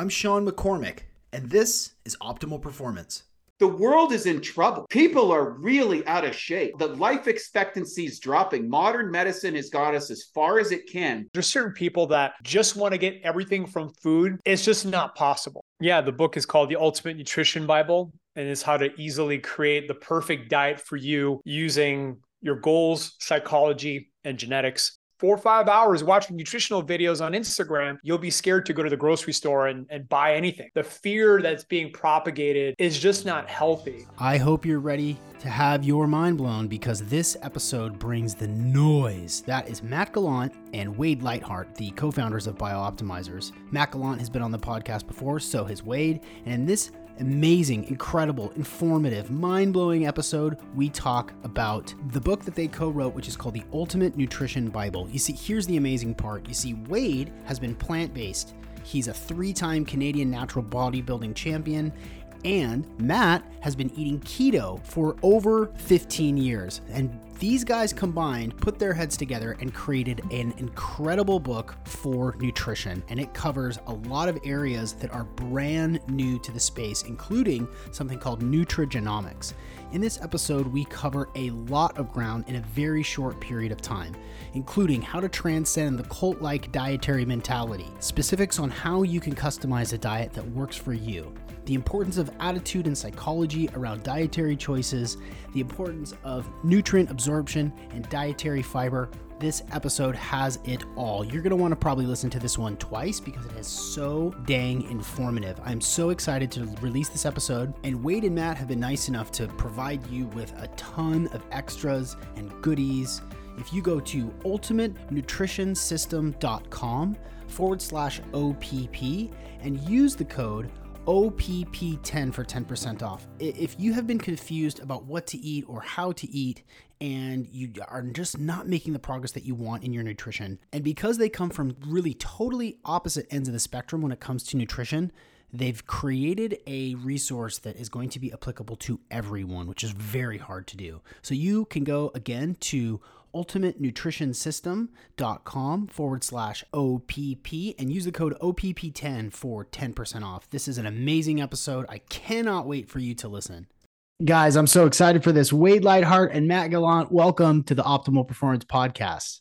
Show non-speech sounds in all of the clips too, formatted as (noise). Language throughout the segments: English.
I'm Sean McCormick, and this is Optimal Performance. The world is in trouble. People are really out of shape. The life expectancy is dropping. Modern medicine has got us as far as it can. There's certain people that just want to get everything from food. It's just not possible. Yeah, the book is called The Ultimate Nutrition Bible and is how to easily create the perfect diet for you using your goals, psychology, and genetics four or five hours watching nutritional videos on Instagram, you'll be scared to go to the grocery store and, and buy anything. The fear that's being propagated is just not healthy. I hope you're ready to have your mind blown because this episode brings the noise. That is Matt Gallant and Wade Lightheart, the co founders of BiOptimizers. Matt Gallant has been on the podcast before, so has Wade. And in this amazing, incredible, informative, mind blowing episode, we talk about the book that they co wrote, which is called The Ultimate Nutrition Bible. You see, here's the amazing part. You see, Wade has been plant based. He's a three time Canadian natural bodybuilding champion, and Matt has been eating keto for over 15 years. And these guys combined put their heads together and created an incredible book for nutrition. And it covers a lot of areas that are brand new to the space, including something called nutrigenomics. In this episode, we cover a lot of ground in a very short period of time, including how to transcend the cult like dietary mentality, specifics on how you can customize a diet that works for you, the importance of attitude and psychology around dietary choices, the importance of nutrient absorption and dietary fiber. This episode has it all. You're going to want to probably listen to this one twice because it is so dang informative. I'm so excited to release this episode, and Wade and Matt have been nice enough to provide you with a ton of extras and goodies. If you go to ultimatenutritionsystem.com forward slash OPP and use the code OPP10 for 10% off. If you have been confused about what to eat or how to eat, and you are just not making the progress that you want in your nutrition, and because they come from really totally opposite ends of the spectrum when it comes to nutrition, they've created a resource that is going to be applicable to everyone, which is very hard to do. So you can go again to ultimatenutritionsystem.com forward slash OPP and use the code OPP10 for 10% off. This is an amazing episode. I cannot wait for you to listen. Guys, I'm so excited for this. Wade Lightheart and Matt Gallant, welcome to the Optimal Performance Podcast.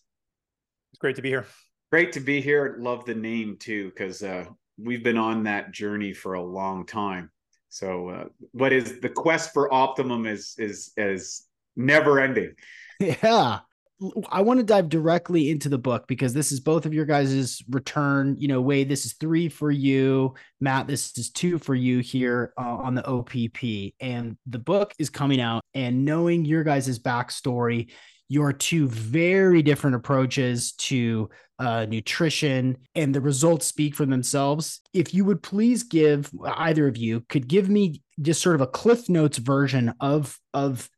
It's great to be here. Great to be here. Love the name too, because uh, we've been on that journey for a long time. So, uh, what is the quest for optimum is is is never ending. (laughs) Yeah. I want to dive directly into the book because this is both of your guys' return. You know, Wade, this is three for you. Matt, this is two for you here uh, on the OPP. And the book is coming out, and knowing your guys' backstory, your two very different approaches to uh, nutrition, and the results speak for themselves. If you would please give either of you could give me just sort of a Cliff Notes version of of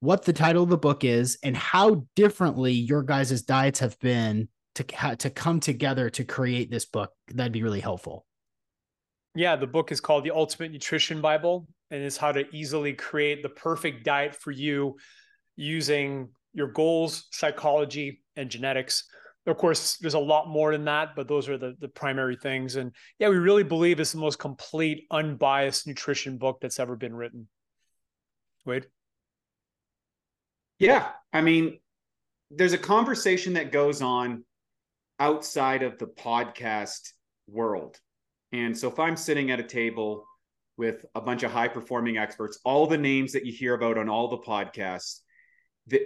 what the title of the book is and how differently your guys' diets have been to to come together to create this book. That'd be really helpful. Yeah the book is called the ultimate nutrition bible and is how to easily create the perfect diet for you using your goals psychology and genetics. Of course there's a lot more than that but those are the, the primary things. And yeah we really believe it's the most complete unbiased nutrition book that's ever been written. Wade yeah. I mean, there's a conversation that goes on outside of the podcast world. And so if I'm sitting at a table with a bunch of high performing experts, all the names that you hear about on all the podcasts,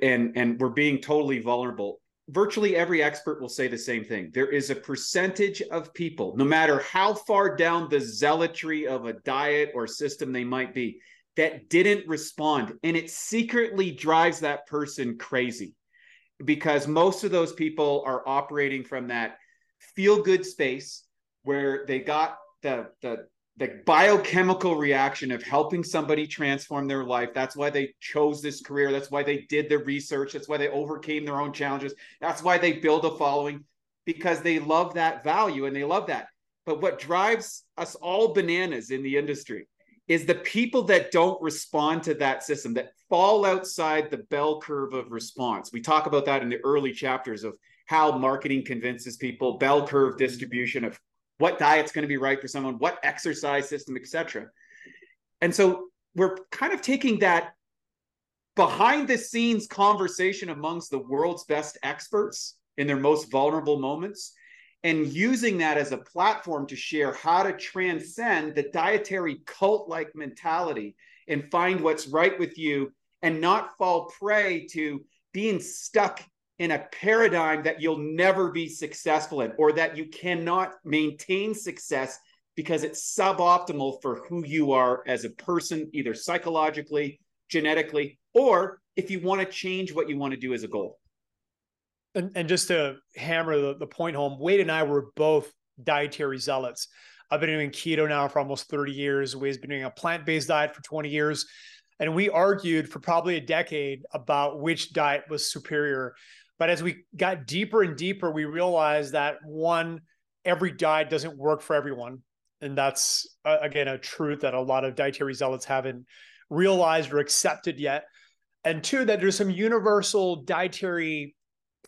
and and we're being totally vulnerable, virtually every expert will say the same thing. There is a percentage of people, no matter how far down the zealotry of a diet or system they might be, that didn't respond. And it secretly drives that person crazy because most of those people are operating from that feel good space where they got the, the, the biochemical reaction of helping somebody transform their life. That's why they chose this career. That's why they did the research. That's why they overcame their own challenges. That's why they build a following because they love that value and they love that. But what drives us all bananas in the industry is the people that don't respond to that system that fall outside the bell curve of response. We talk about that in the early chapters of how marketing convinces people, bell curve distribution of what diet's going to be right for someone, what exercise system, etc. And so we're kind of taking that behind the scenes conversation amongst the world's best experts in their most vulnerable moments and using that as a platform to share how to transcend the dietary cult like mentality and find what's right with you and not fall prey to being stuck in a paradigm that you'll never be successful in or that you cannot maintain success because it's suboptimal for who you are as a person, either psychologically, genetically, or if you want to change what you want to do as a goal. And, and just to hammer the, the point home, Wade and I were both dietary zealots. I've been doing keto now for almost 30 years. Wade's been doing a plant based diet for 20 years. And we argued for probably a decade about which diet was superior. But as we got deeper and deeper, we realized that one, every diet doesn't work for everyone. And that's, uh, again, a truth that a lot of dietary zealots haven't realized or accepted yet. And two, that there's some universal dietary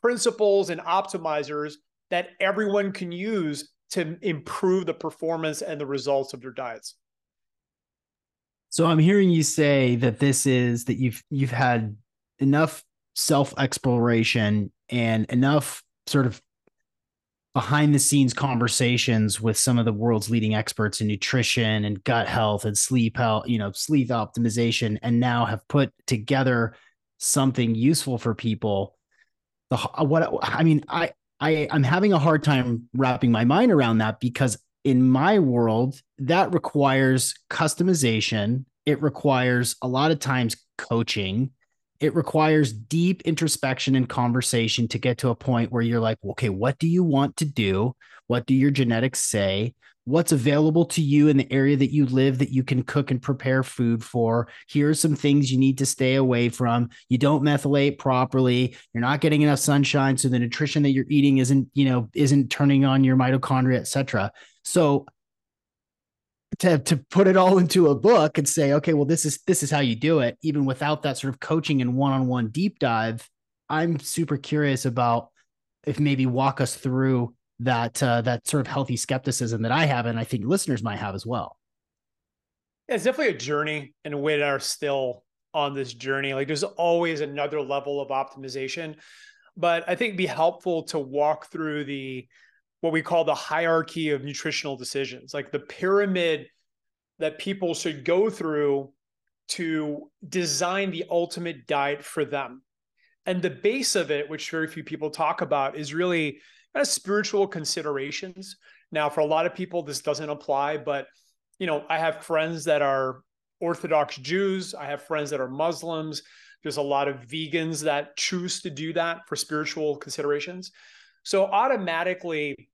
principles and optimizers that everyone can use to improve the performance and the results of their diets. So I'm hearing you say that this is that you've you've had enough self exploration and enough sort of behind the scenes conversations with some of the world's leading experts in nutrition and gut health and sleep health, you know, sleep optimization, and now have put together something useful for people. The what I mean, I I I'm having a hard time wrapping my mind around that because in my world that requires customization. It requires a lot of times coaching it requires deep introspection and conversation to get to a point where you're like, okay, what do you want to do? What do your genetics say? What's available to you in the area that you live that you can cook and prepare food for? Here are some things you need to stay away from. You don't methylate properly. You're not getting enough sunshine, so the nutrition that you're eating isn't, you know, isn't turning on your mitochondria, et cetera. So to to put it all into a book and say, okay, well, this is this is how you do it, even without that sort of coaching and one-on-one deep dive. I'm super curious about if maybe walk us through that uh, that sort of healthy skepticism that I have, and I think listeners might have as well. Yeah, it's definitely a journey, and we are still on this journey. Like, there's always another level of optimization, but I think it'd be helpful to walk through the what we call the hierarchy of nutritional decisions, like the pyramid that people should go through to design the ultimate diet for them. And the base of it, which very few people talk about, is really kind of spiritual considerations. Now, for a lot of people, this doesn't apply, but you know, I have friends that are Orthodox Jews, I have friends that are Muslims. There's a lot of vegans that choose to do that for spiritual considerations. So automatically,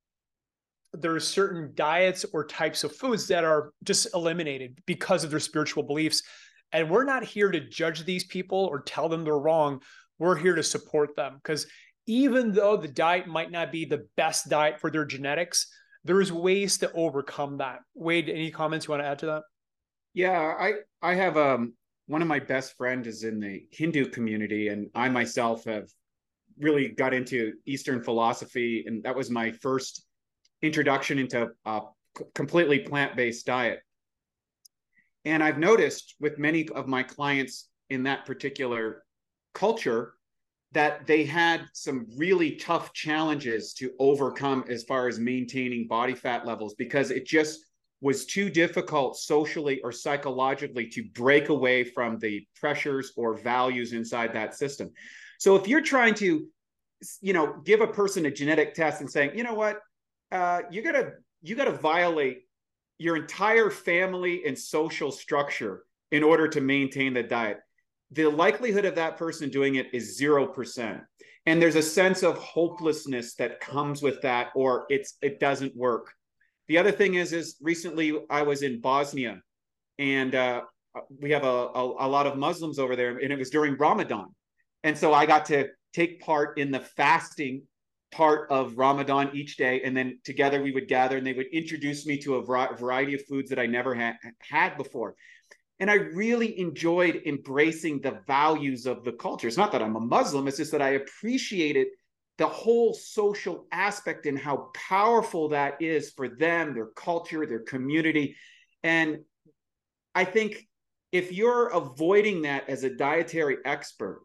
there are certain diets or types of foods that are just eliminated because of their spiritual beliefs. And we're not here to judge these people or tell them they're wrong. We're here to support them because even though the diet might not be the best diet for their genetics, there's ways to overcome that. Wade, any comments you want to add to that? Yeah, I I have um one of my best friends is in the Hindu community, and I myself have really got into Eastern philosophy, and that was my first introduction into a completely plant-based diet. And I've noticed with many of my clients in that particular culture that they had some really tough challenges to overcome as far as maintaining body fat levels because it just was too difficult socially or psychologically to break away from the pressures or values inside that system. So if you're trying to you know give a person a genetic test and saying, "You know what? uh, you gotta you gotta violate your entire family and social structure in order to maintain the diet. The likelihood of that person doing it is zero percent, and there's a sense of hopelessness that comes with that, or it's it doesn't work. The other thing is, is recently I was in Bosnia, and uh, we have a, a, a lot of Muslims over there, and it was during Ramadan, and so I got to take part in the fasting part of Ramadan each day. And then together we would gather and they would introduce me to a variety of foods that I never had had before. And I really enjoyed embracing the values of the culture. It's not that I'm a Muslim, it's just that I appreciated the whole social aspect and how powerful that is for them, their culture, their community. And I think if you're avoiding that as a dietary expert,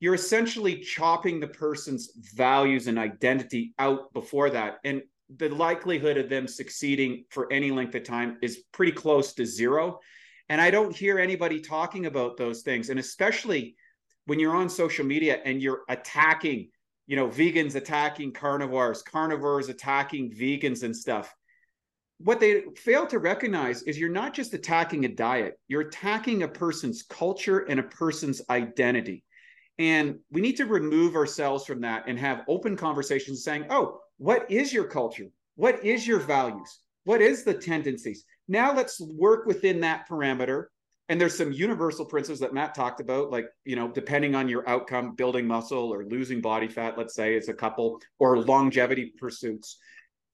you're essentially chopping the person's values and identity out before that. And the likelihood of them succeeding for any length of time is pretty close to zero. And I don't hear anybody talking about those things. And especially when you're on social media and you're attacking, you know, vegans attacking carnivores, carnivores attacking vegans and stuff. What they fail to recognize is you're not just attacking a diet, you're attacking a person's culture and a person's identity. And we need to remove ourselves from that and have open conversations saying, oh, what is your culture? What is your values? What is the tendencies? Now let's work within that parameter. And there's some universal principles that Matt talked about, like, you know, depending on your outcome, building muscle or losing body fat, let's say, as a couple, or longevity pursuits.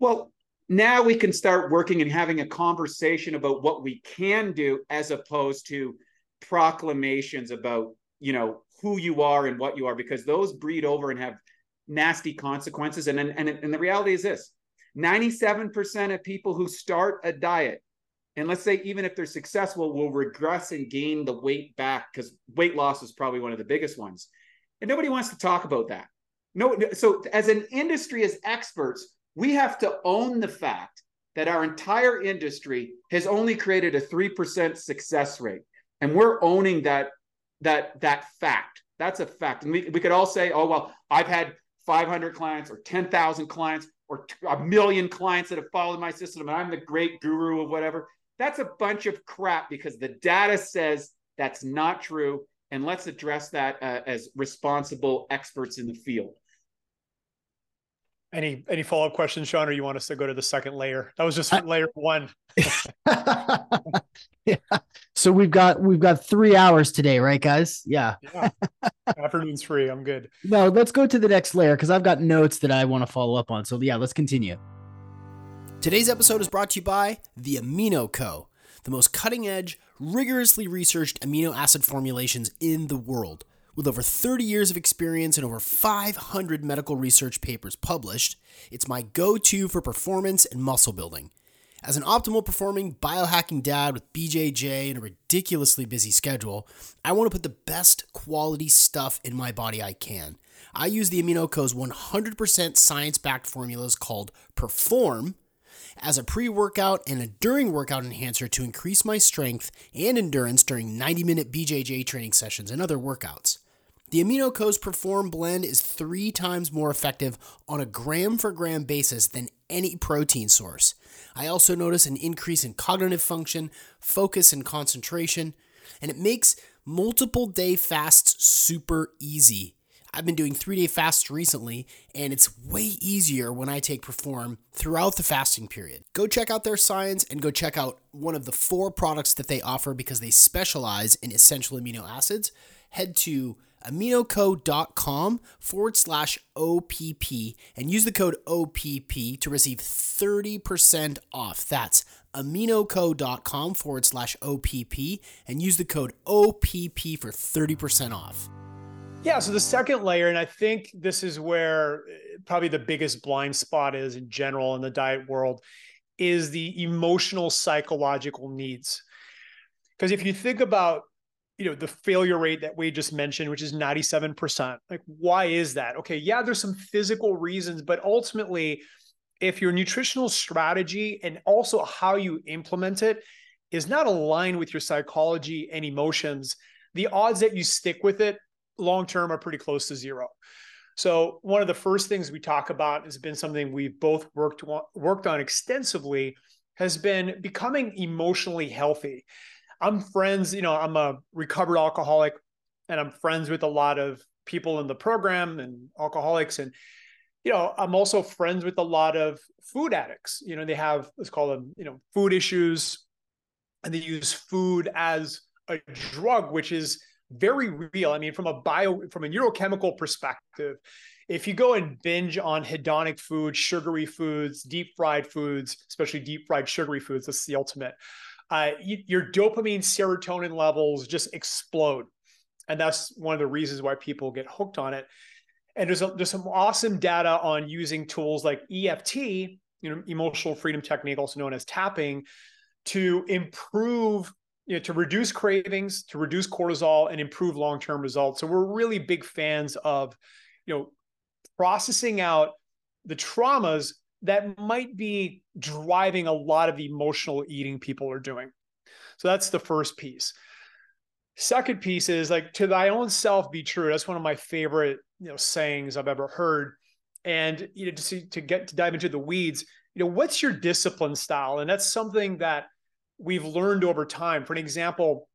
Well, now we can start working and having a conversation about what we can do as opposed to proclamations about, you know, who you are and what you are, because those breed over and have nasty consequences. And, and, and the reality is this 97% of people who start a diet, and let's say even if they're successful, will regress and gain the weight back because weight loss is probably one of the biggest ones. And nobody wants to talk about that. No, so as an industry, as experts, we have to own the fact that our entire industry has only created a 3% success rate. And we're owning that that that fact. That's a fact. And we, we could all say, oh, well, I've had 500 clients or 10,000 clients or a million clients that have followed my system and I'm the great guru of whatever. That's a bunch of crap because the data says that's not true. And let's address that uh, as responsible experts in the field. Any any follow up questions, Sean, or you want us to go to the second layer? That was just I, layer one. (laughs) yeah. So we've got we've got three hours today, right, guys? Yeah. yeah. Afternoon's free. I'm good. No, let's go to the next layer because I've got notes that I want to follow up on. So yeah, let's continue. Today's episode is brought to you by the Amino Co., the most cutting edge, rigorously researched amino acid formulations in the world. With over 30 years of experience and over 500 medical research papers published, it's my go to for performance and muscle building. As an optimal performing biohacking dad with BJJ and a ridiculously busy schedule, I want to put the best quality stuff in my body I can. I use the Amino Co's 100% science backed formulas called Perform as a pre workout and a during workout enhancer to increase my strength and endurance during 90 minute BJJ training sessions and other workouts. The AminoCo's Perform blend is three times more effective on a gram for gram basis than any protein source. I also notice an increase in cognitive function, focus, and concentration, and it makes multiple day fasts super easy. I've been doing three day fasts recently, and it's way easier when I take Perform throughout the fasting period. Go check out their science and go check out one of the four products that they offer because they specialize in essential amino acids. Head to aminoco.com forward slash OPP and use the code OPP to receive 30% off. That's aminoco.com forward slash OPP and use the code OPP for 30% off. Yeah. So the second layer, and I think this is where eh, probably the biggest blind spot is in general in the diet world, is the emotional psychological needs. Because if you think about you know the failure rate that we just mentioned which is 97% like why is that okay yeah there's some physical reasons but ultimately if your nutritional strategy and also how you implement it is not aligned with your psychology and emotions the odds that you stick with it long term are pretty close to zero so one of the first things we talk about has been something we've both worked worked on extensively has been becoming emotionally healthy I'm friends, you know, I'm a recovered alcoholic and I'm friends with a lot of people in the program and alcoholics and you know, I'm also friends with a lot of food addicts. You know, they have let's call them, you know, food issues and they use food as a drug which is very real. I mean, from a bio from a neurochemical perspective, if you go and binge on hedonic foods, sugary foods, deep fried foods, especially deep fried sugary foods, that's the ultimate uh, you, your dopamine serotonin levels just explode and that's one of the reasons why people get hooked on it And there's, a, there's some awesome data on using tools like EFT, you know, emotional freedom technique, also known as tapping, to improve, you know, to reduce cravings, to reduce cortisol, and improve long-term results. So we're really big fans of, you know, processing out the traumas that might be driving a lot of the emotional eating people are doing. So that's the first piece. Second piece is like to thy own self be true. That's one of my favorite, you know, sayings I've ever heard. And you know, to see to get to dive into the weeds, you know, what's your discipline style? And that's something that we've learned over time. For an example,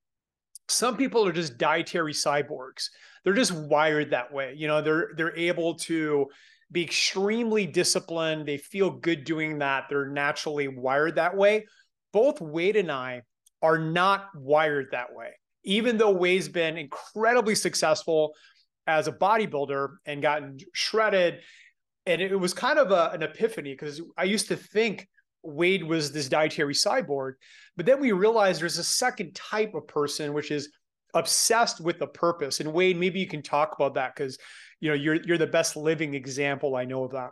some people are just dietary cyborgs. They're just wired that way. You know, they're they're able to be extremely disciplined. They feel good doing that. They're naturally wired that way. Both Wade and I are not wired that way. Even though Wade's been incredibly successful as a bodybuilder and gotten shredded, and it was kind of a, an epiphany because I used to think Wade was this dietary cyborg, but then we realized there's a second type of person, which is obsessed with a purpose. And Wade, maybe you can talk about that because you know you're you're the best living example I know of that.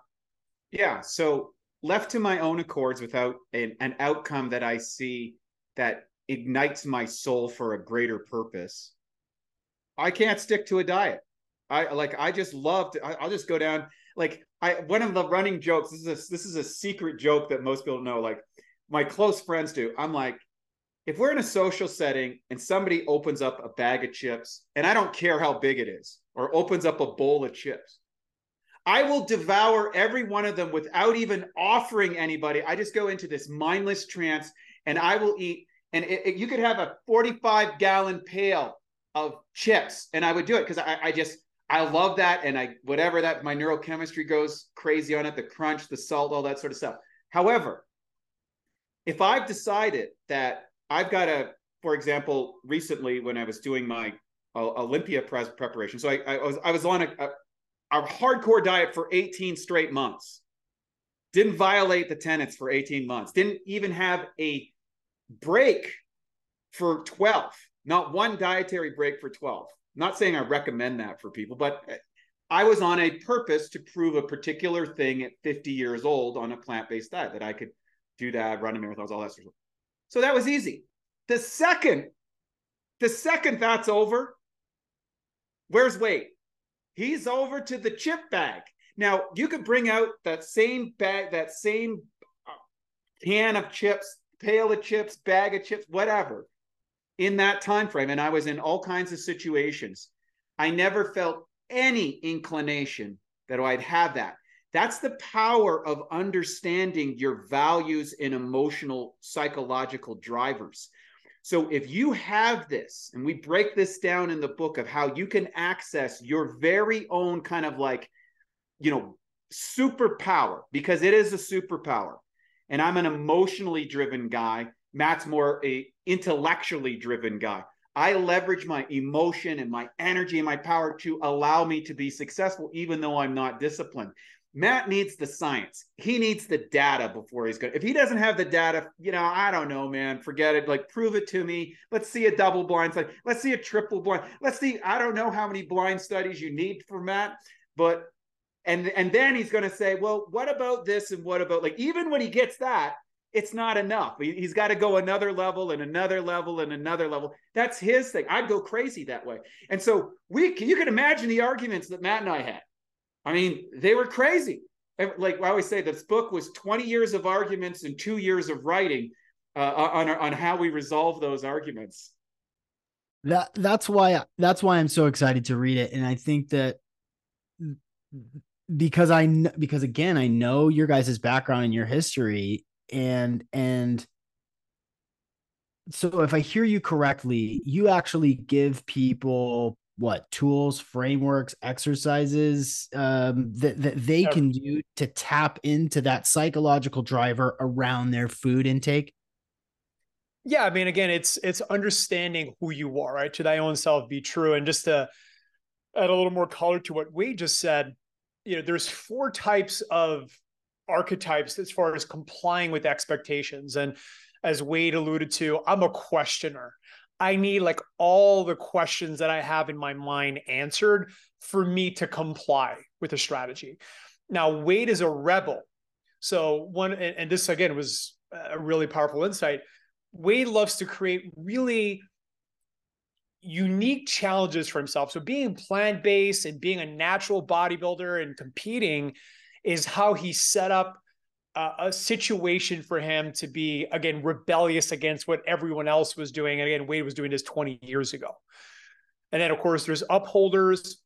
Yeah. So left to my own accords without an, an outcome that I see that ignites my soul for a greater purpose, I can't stick to a diet. I like I just love to I, will just go down like I one of the running jokes, this is a this is a secret joke that most people know, like my close friends do. I'm like, if we're in a social setting and somebody opens up a bag of chips, and I don't care how big it is, or opens up a bowl of chips, I will devour every one of them without even offering anybody. I just go into this mindless trance and I will eat. And it, it, you could have a 45 gallon pail of chips, and I would do it because I, I just, I love that. And I, whatever that, my neurochemistry goes crazy on it the crunch, the salt, all that sort of stuff. However, if I've decided that I've got a, for example, recently when I was doing my uh, Olympia pre- preparation, so I, I, was I was on a, a, a hardcore diet for 18 straight months. Didn't violate the tenets for 18 months. Didn't even have a break for 12. Not one dietary break for 12. Not saying I recommend that for people, but I was on a purpose to prove a particular thing at 50 years old on a plant based diet that I could do that, run a marathons, all that sort of stuff. So that was easy. The second, the second that's over, where's Wade? He's over to the chip bag. Now you could bring out that same bag, that same uh, can of chips, pail of chips, bag of chips, whatever, in that time frame. And I was in all kinds of situations. I never felt any inclination that I'd have that. That's the power of understanding your values and emotional psychological drivers. So if you have this, and we break this down in the book of how you can access your very own kind of like, you know, superpower, because it is a superpower. And I'm an emotionally driven guy. Matt's more a intellectually driven guy. I leverage my emotion and my energy and my power to allow me to be successful, even though I'm not disciplined. Matt needs the science. He needs the data before he's good. If he doesn't have the data, you know, I don't know, man. Forget it. Like, prove it to me. Let's see a double blind study. Let's see a triple blind. Let's see. I don't know how many blind studies you need for Matt, but and and then he's going to say, well, what about this and what about like even when he gets that, it's not enough. He, has got to go another level and another level and another level. That's his thing. I'd go crazy that way. And so we, you can imagine the arguments that Matt and I had I mean, they were crazy. Like I always say, this book was 20 years of arguments and two years of writing uh, on on how we resolve those arguments. That that's why that's why I'm so excited to read it, and I think that because I because again I know your guys' background and your history, and and so if I hear you correctly, you actually give people what tools, frameworks, exercises um, that that they can do to tap into that psychological driver around their food intake? Yeah, I mean, again, it's it's understanding who you are, right? To thy own self be true, and just to add a little more color to what Wade just said, you know, there's four types of archetypes as far as complying with expectations, and as Wade alluded to, I'm a questioner. I need like all the questions that I have in my mind answered for me to comply. with a strategy. Now, Wade is a rebel. So one, and, and this again was a really powerful insight. Wade loves to create really unique challenges for himself. So being plant based and being a natural bodybuilder and competing is how he set up uh, a situation for him to be again rebellious against what everyone else was doing. And again, Wade was doing this 20 years ago. And then of course there's upholders,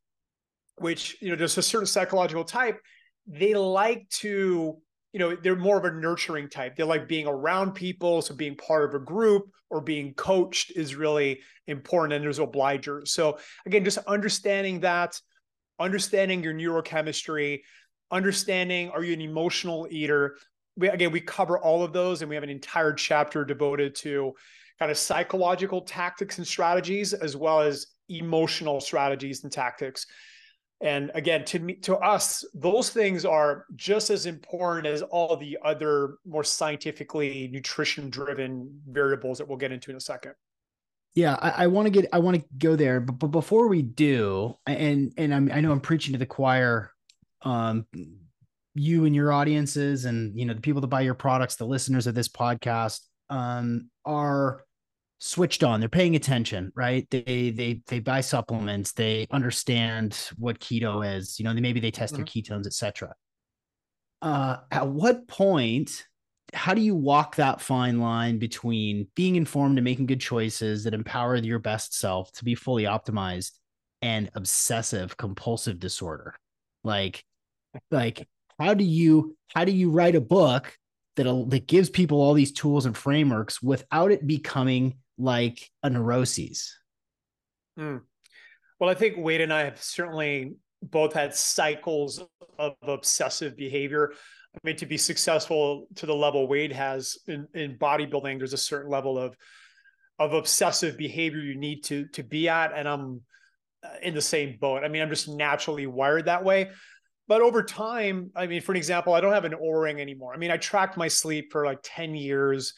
which you know there's a certain psychological type. They like to you know they're more of a nurturing type they like being around people so being part of a group or being coached is really important and there's obligers so again just understanding that understanding your neurochemistry understanding are you an emotional eater we, again we cover all of those and we have an entire chapter devoted to kind of psychological tactics and strategies as well as emotional strategies and tactics and again, to me, to us, those things are just as important as all the other more scientifically nutrition-driven variables that we'll get into in a second. Yeah, I, I want to get, I want to go there, but, but before we do, and and I'm, I know I'm preaching to the choir, um, you and your audiences, and you know the people that buy your products, the listeners of this podcast, um, are switched on. They're paying attention right? They they they buy supplements. They understand what keto is you know maybe they test mm-hmm. their ketones etc uh at what point how do you walk that fine line between being informed and making good choices that empower your best self to be fully optimized and obsessive compulsive disorder? Like like how do you how do you write a book that that gives people all these tools and frameworks without it becoming like a neuroses? Mm. Well, I think Wade and I have certainly both had cycles of obsessive behavior. I mean, to be successful to the level Wade has in, in bodybuilding, there's a certain level of of obsessive behavior you need to to be at, and I'm uh, in the same boat. I mean, I'm just naturally wired that way. But over time, I mean, for an example, I don't have an Oura ring anymore. I mean, I tracked my sleep for like 10 years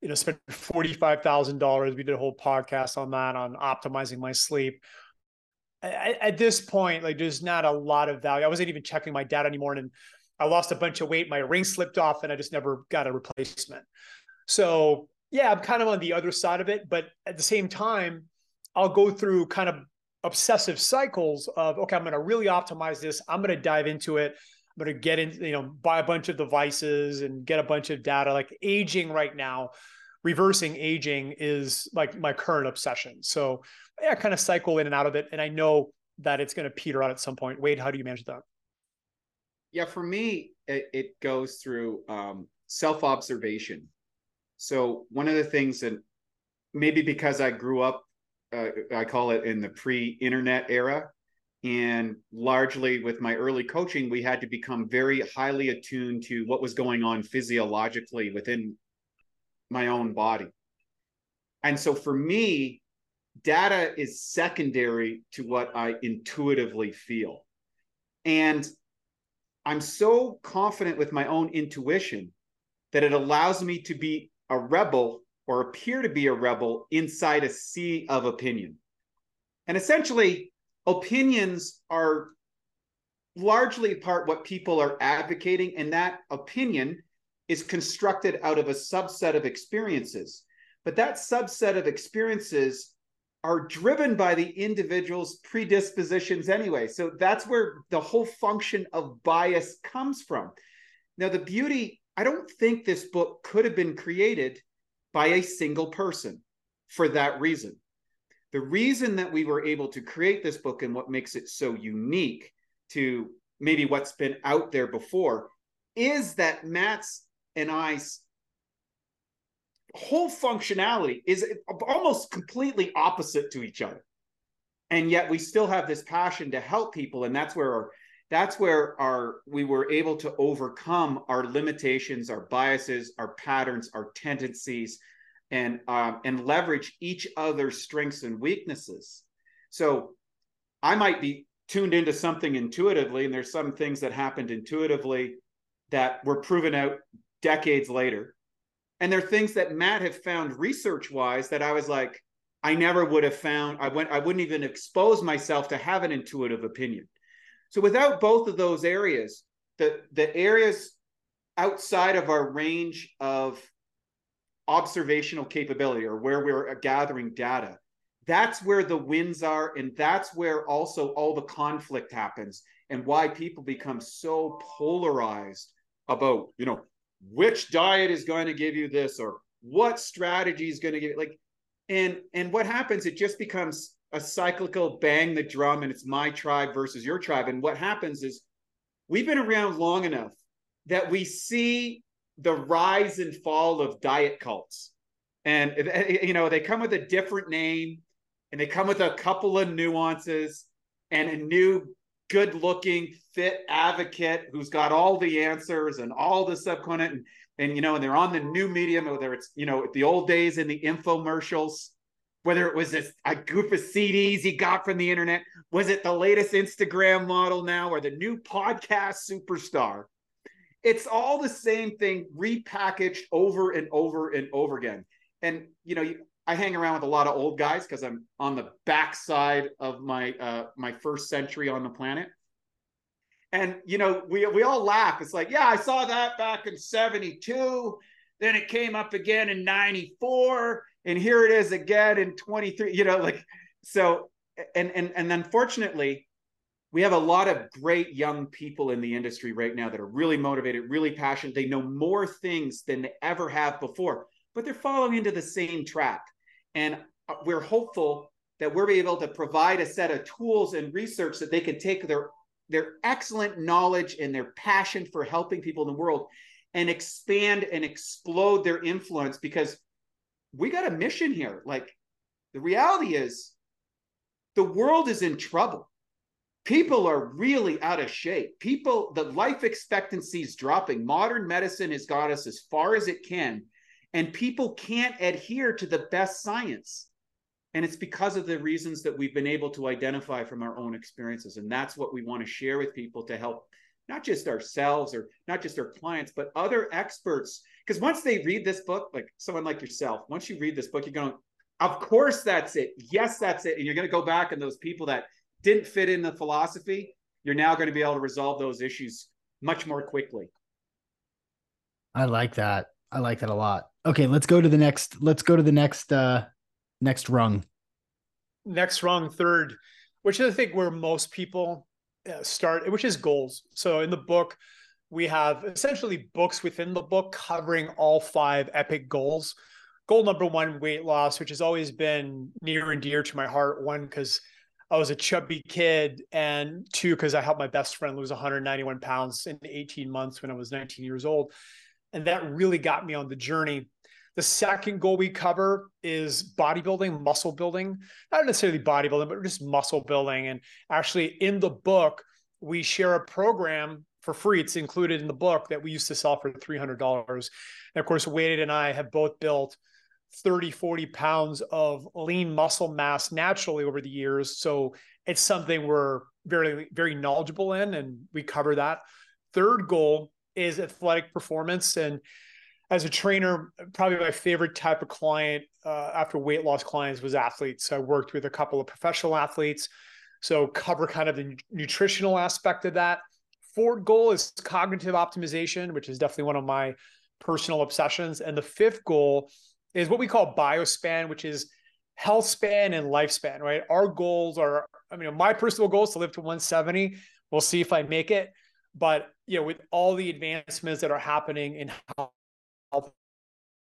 you know, spent forty-five thousand dollars. We did a whole podcast on that, on optimizing my sleep. At, at, this point, like there's not a lot of value. I wasn't even checking my data anymore, and I lost a bunch of weight. My ring slipped off, and I just never got a replacement. So yeah, I'm kind of on the other side of it, but at the same time, I'll go through kind of obsessive cycles of okay, I'm going to really optimize this. I'm going to dive into it. I'm going to get in, you know, buy a bunch of devices and get a bunch of data. Like aging right now, reversing aging is like my current obsession. So yeah, I kind of cycle in and out of it. And I know that it's going to peter out at some point. Wade, how do you manage that? Yeah, for me, it, it goes through um, self observation. So one of the things that maybe because I grew up, uh, I call it in the pre internet era, and largely with my early coaching, we had to become very highly attuned to what was going on physiologically within my own body. And so for me, data is secondary to what I intuitively feel. And I'm so confident with my own intuition that it allows me to be a rebel or appear to be a rebel inside a sea of opinion. And essentially, opinions are largely part what people are advocating, and that opinion is constructed out of a subset of experiences. But that subset of experiences are driven by the individual's predispositions anyway. So that's where the whole function of bias comes from. Now, the beauty, I don't think this book could have been created by a single person for that reason. The reason that we were able to create this book and what makes it so unique to maybe what's been out there before is that Matt's and I's whole functionality is almost completely opposite to each other. And yet we still have this passion to help people. And that's where our, that's where our we were able to overcome our limitations, our biases, our patterns, our tendencies, and um, and leverage each other's strengths and weaknesses. So I might be tuned into something intuitively, and there's some things that happened intuitively that were proven out decades later. And there are things that Matt have found research wise that I was like, I never would have found. I went, I wouldn't even expose myself to have an intuitive opinion. So without both of those areas, the the areas outside of our range of observational capability or where we're uh, gathering data, that's where the wins are and that's where also all the conflict happens and why people become so polarized about, you know, which diet is going to give you this or what strategy is going to give it like and and what happens it just becomes a cyclical bang the drum and it's my tribe versus your tribe. And what happens is we've been around long enough that we see the rise and fall of diet cults. And you know, they come with a different name and they come with a couple of nuances and a new good looking fit advocate who's got all the answers and all the subcontinent and, and you know and they're on the new medium whether it's you know the old days in the infomercials whether it was this, a goof of CDs he got from the internet, was it the latest Instagram model now or the new podcast superstar? It's all the same thing repackaged over and over and over again. And you know, I hang around with a lot of old guys because I'm on the backside of my uh, my first century on the planet. And you know, we we all laugh. It's like, yeah, I saw that back in '72. Then it came up again in '94 and here it is again in 23 you know like so and and and unfortunately we have a lot of great young people in the industry right now that are really motivated really passionate. They know more things than they ever have before but they're falling into the same trap. And uh, we're hopeful that we're able to provide a set of tools and research that they can take their their excellent knowledge and their passion for helping people in the world and expand and explode their influence because we got a mission here. Like the reality is the world is in trouble. People are really out of shape. People, the life expectancy is dropping. Modern medicine has got us as far as it can, and people can't adhere to the best science. And it's because of the reasons that we've been able to identify from our own experiences. And that's what we want to share with people to help not just ourselves or not just our clients, but other experts because once they read this book, like someone like yourself, once you read this book, you're going, of course that's it. Yes, that's it. And you're going to go back and those people that didn't fit in the philosophy, you're now going to be able to resolve those issues much more quickly. I like that. I like that a lot. Okay, let's go to the next. Let's go to the next. uh Next rung. Next rung, third, which is I think where most people Uh, start, which is goals. So in the book, we have essentially books within the book covering all five epic goals. Goal number one, weight loss, which has always been near and dear to my heart. One, because I was a chubby kid, and two, because I helped my best friend lose 191 pounds in 18 months when I was 19 years old. And that really got me on the journey. The second goal we cover is bodybuilding, muscle building, not necessarily bodybuilding, but just muscle building. And actually, in the book, we share a program for free. It's included in the book that we used to sell for $300. And of course, Wade and I have both built 30, 40 pounds of lean muscle mass naturally over the years. So it's something we're very, very knowledgeable in, and we cover that. Third goal is athletic performance. And as a trainer, probably my favorite type of client uh, after weight loss clients was athletes. I worked with a couple of professional athletes. So cover kind of the nutritional aspect of that fourth goal is cognitive optimization, which is definitely one of my personal obsessions. And the fifth goal is what we call biospan, which is health span and lifespan, right? Our goals are, I mean, my personal goal is to live to 170. We'll see if I make it. But, you know, with all the advancements that are happening in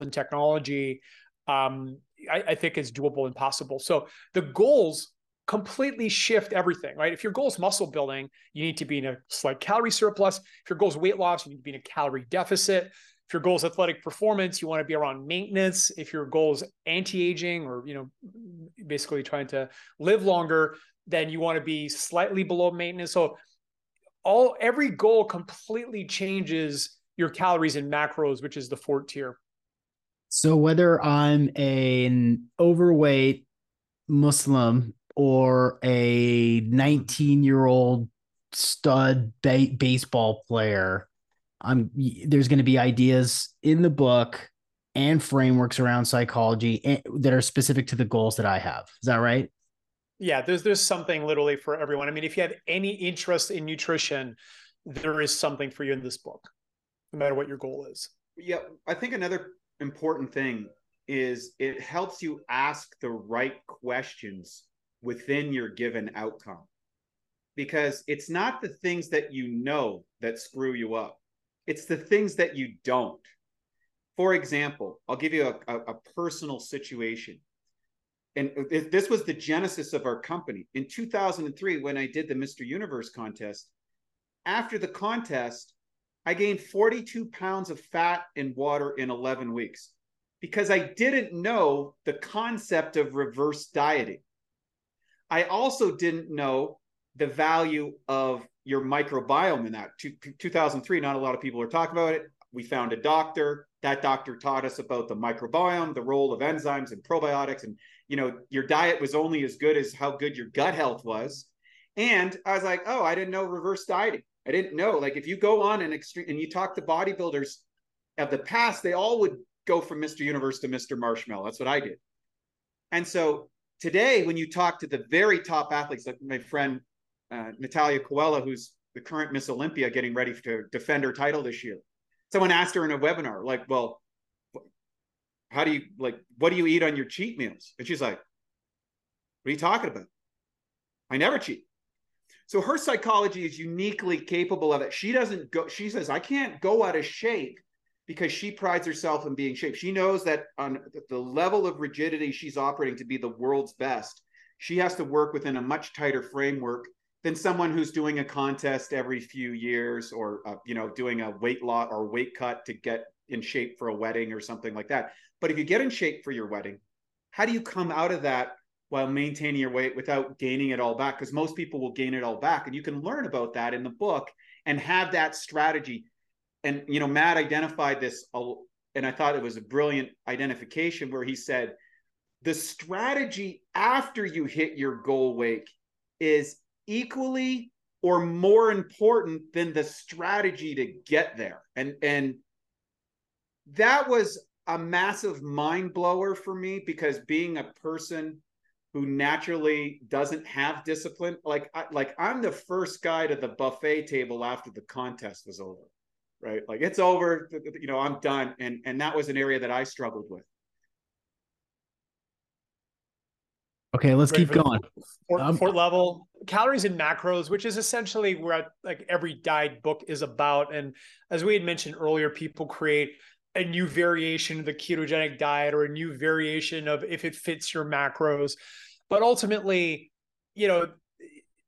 and technology, um, I, I think is doable and possible. So the goals completely shift everything, right? If your goal is muscle building, you need to be in a slight calorie surplus. If your goal is weight loss, you need to be in a calorie deficit. If your goal is athletic performance, you want to be around maintenance. If your goal is anti-aging or, you know, basically trying to live longer, then you want to be slightly below maintenance. So all every goal completely changes your calories and macros, which is the fourth tier. So whether I'm an overweight Muslim or a 19 year old stud ba- baseball player i'm there's going to be ideas in the book and frameworks around psychology that are specific to the goals that i have is that right Yeah, there's there's something literally for everyone. I mean, if you have any interest in nutrition, there is something for you in this book, no matter what your goal is. Yeah, I think another important thing is it helps you ask the right questions within your given outcome. Because it's not the things that you know that screw you up. It's the things that you don't. For example, I'll give you a, a, a personal situation and this was the genesis of our company in 2003 when i did the mr universe contest after the contest i gained 42 pounds of fat and water in 11 weeks because i didn't know the concept of reverse dieting. I also didn't know the value of your microbiome in that. 2003 not a lot of people are talking about it. We found a doctor. That doctor taught us about the microbiome the role of enzymes and probiotics and you know your diet was only as good as how good your gut health was. And i was like oh i didn't know reverse dieting i didn't know like if you go on an extreme and you talk to bodybuilders of the past they all would go from mr universe to mr marshmallow. That's what i did. And so today when you talk to the very top athletes like my friend uh, natalia coella who's the current miss olympia getting ready to defend her title this year someone asked her in a webinar like well how do you like what do you eat on your cheat meals? And she's like what are you talking about? I never cheat so her psychology is uniquely capable of it she doesn't go she says i can't go out of shape because she prides herself in being shaped. she knows that on the level of rigidity she's operating to be the world's best she has to work within a much tighter framework than someone who's doing a contest every few years or uh, you know doing a weight loss or weight cut to get in shape for a wedding or something like that but if you get in shape for your wedding, how do you come out of that while maintaining your weight without gaining it all back? Because most people will gain it all back. And you can learn about that in the book and have that strategy. And, you know, Matt identified this, and I thought it was a brilliant identification where he said, the strategy after you hit your goal weight is equally or more important than the strategy to get there. And, and, that was a massive mind blower for me because being a person who naturally doesn't have discipline like I, like I'm the first guy to the buffet table after the contest was over right like it's over you know I'm done and and that was an area that I struggled with Okay, let's keep going. Fort, um, fort, level calories and macros, which is essentially where like every diet book is about. And as we had mentioned earlier, people create a new variation of the ketogenic diet or a new variation of if it fits your macros. But ultimately, you know,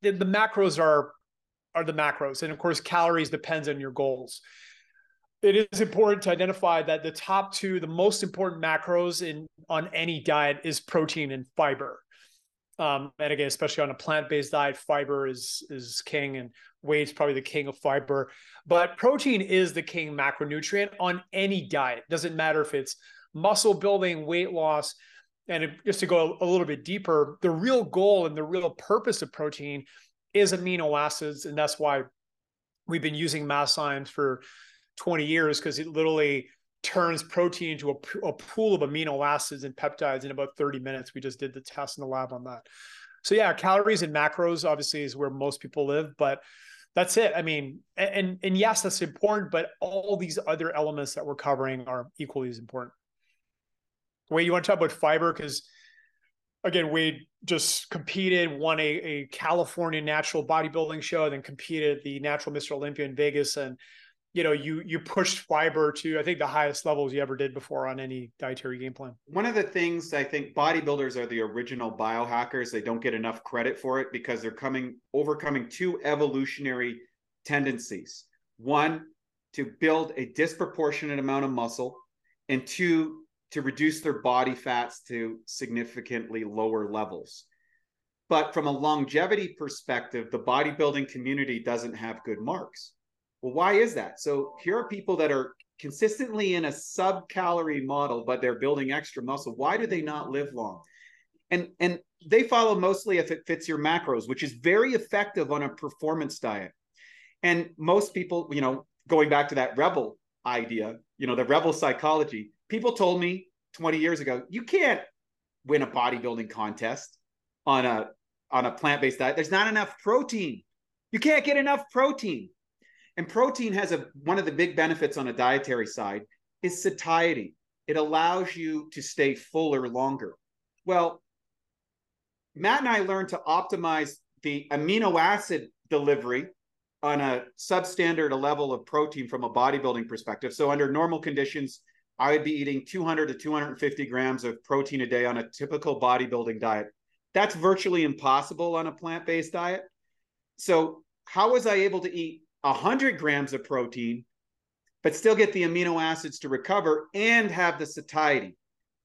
the, the macros are are the macros. And of course, calories depends on your goals. It is important to identify that the top two, the most important macros in on any diet is protein and fiber. Um, and again, especially on a plant-based diet, fiber is is king, and is probably the king of fiber. But protein is the king macronutrient on any diet. Doesn't matter if it's muscle building, weight loss, and just to go a little bit deeper, the real goal and the real purpose of protein is amino acids, and that's why we've been using Masszymes for 20 years because it literally turns protein into a, a, pool of amino acids and peptides in about 30 minutes. We just did the test in the lab on that. So yeah, calories and macros obviously is where most people live, but that's it. I mean, and and yes, that's important, but all these other elements that we're covering are equally as important. Wade, you want to talk about fiber because again, we just competed, won a, a California natural bodybuilding show, then competed the Natural Mr. Olympia in Vegas, and you know you you pushed fiber to i think the highest levels you ever did before on any dietary game plan. One of the things i think bodybuilders are the original biohackers. They don't get enough credit for it because they're coming overcoming two evolutionary tendencies. One to build a disproportionate amount of muscle and two to reduce their body fats to significantly lower levels. But from a longevity perspective the bodybuilding community doesn't have good marks well, why is that? So here are people that are consistently in a sub calorie model, but they're building extra muscle. Why do they not live long? And and they follow mostly if it fits your macros, which is very effective on a performance diet. And most people, you know, going back to that rebel idea, you know, the rebel psychology, people told me 20 years ago, you can't win a bodybuilding contest on a on a plant-based diet, there's not enough protein. You can't get enough protein. And protein has a one of the big benefits on a dietary side is satiety. It allows you to stay fuller longer. Well, Matt and I learned to optimize the amino acid delivery on a substandard level of protein from a bodybuilding perspective. So under normal conditions, I would be eating 200 to 250 grams of protein a day on a typical bodybuilding diet. That's virtually impossible on a plant-based diet. So how was I able to eat 100 grams of protein, but still get the amino acids to recover and have the satiety?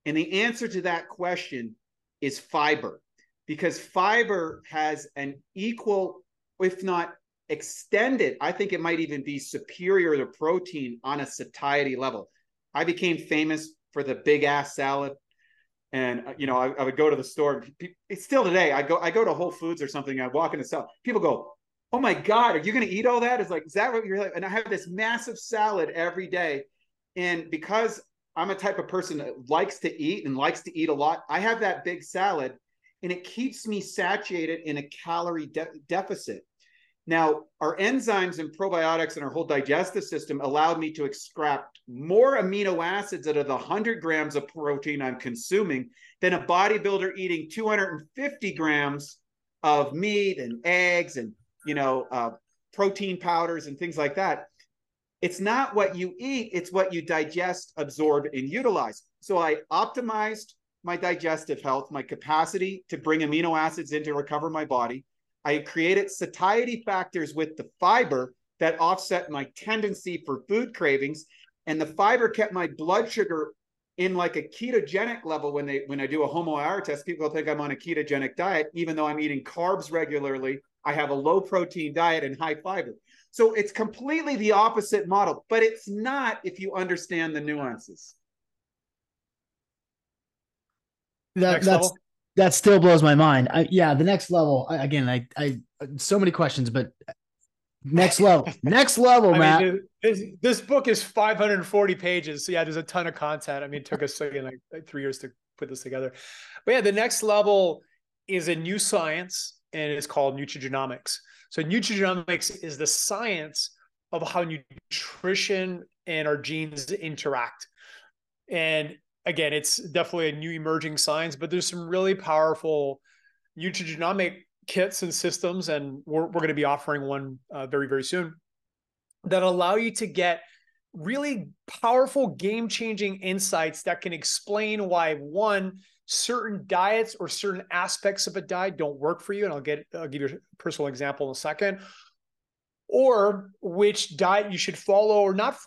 And the answer to that question is fiber, because fiber has an equal, if not extended, I think it might even be superior to protein on a satiety level. I became famous for the big ass salad. And uh, you know, I, I would go to the store. It's still today. I go, I go to Whole Foods or something. I walk in the cell. People go, "Oh my God, are you going to eat all that is like, is that what you're like? And I have this massive salad every day, and because I'm a type of person that likes to eat and likes to eat a lot, I have that big salad, and it keeps me satiated in a calorie de- deficit. Now, our enzymes and probiotics and our whole digestive system allowed me to extract more amino acids out of the 100 grams of protein I'm consuming than a bodybuilder eating 250 grams of meat and eggs and you know uh, protein powders and things like that. It's not what you eat; it's what you digest, absorb, and utilize. So I optimized my digestive health, my capacity to bring amino acids in to recover my body. I created satiety factors with the fiber that offset my tendency for food cravings. And the fiber kept my blood sugar in like a ketogenic level when they when I do a HOMA-IR test, people think I'm on a ketogenic diet, even though I'm eating carbs regularly. I have a low protein diet and high fiber. So it's completely the opposite model, but it's not if you understand the nuances. That, that's that still blows my mind. I, yeah, the next level. I, again, I, I, so many questions, but next level, (laughs) next level, I Matt. Mean, this, this, book is 540 pages. So yeah, there's a ton of content. I mean, it took us again, like, like three years to put this together. But yeah, the next level is a new science, and it's called nutrigenomics. So nutrigenomics is the science of how nutrition and our genes interact. And again, it's definitely a new emerging science, but there's some really powerful nutrigenomic kits and systems, and we're, we're going to be offering one uh, very, very soon that allow you to get really powerful game changing insights that can explain why one certain diets or certain aspects of a diet don't work for you and i'll get i'll give you a personal example in a second or which diet you should follow or not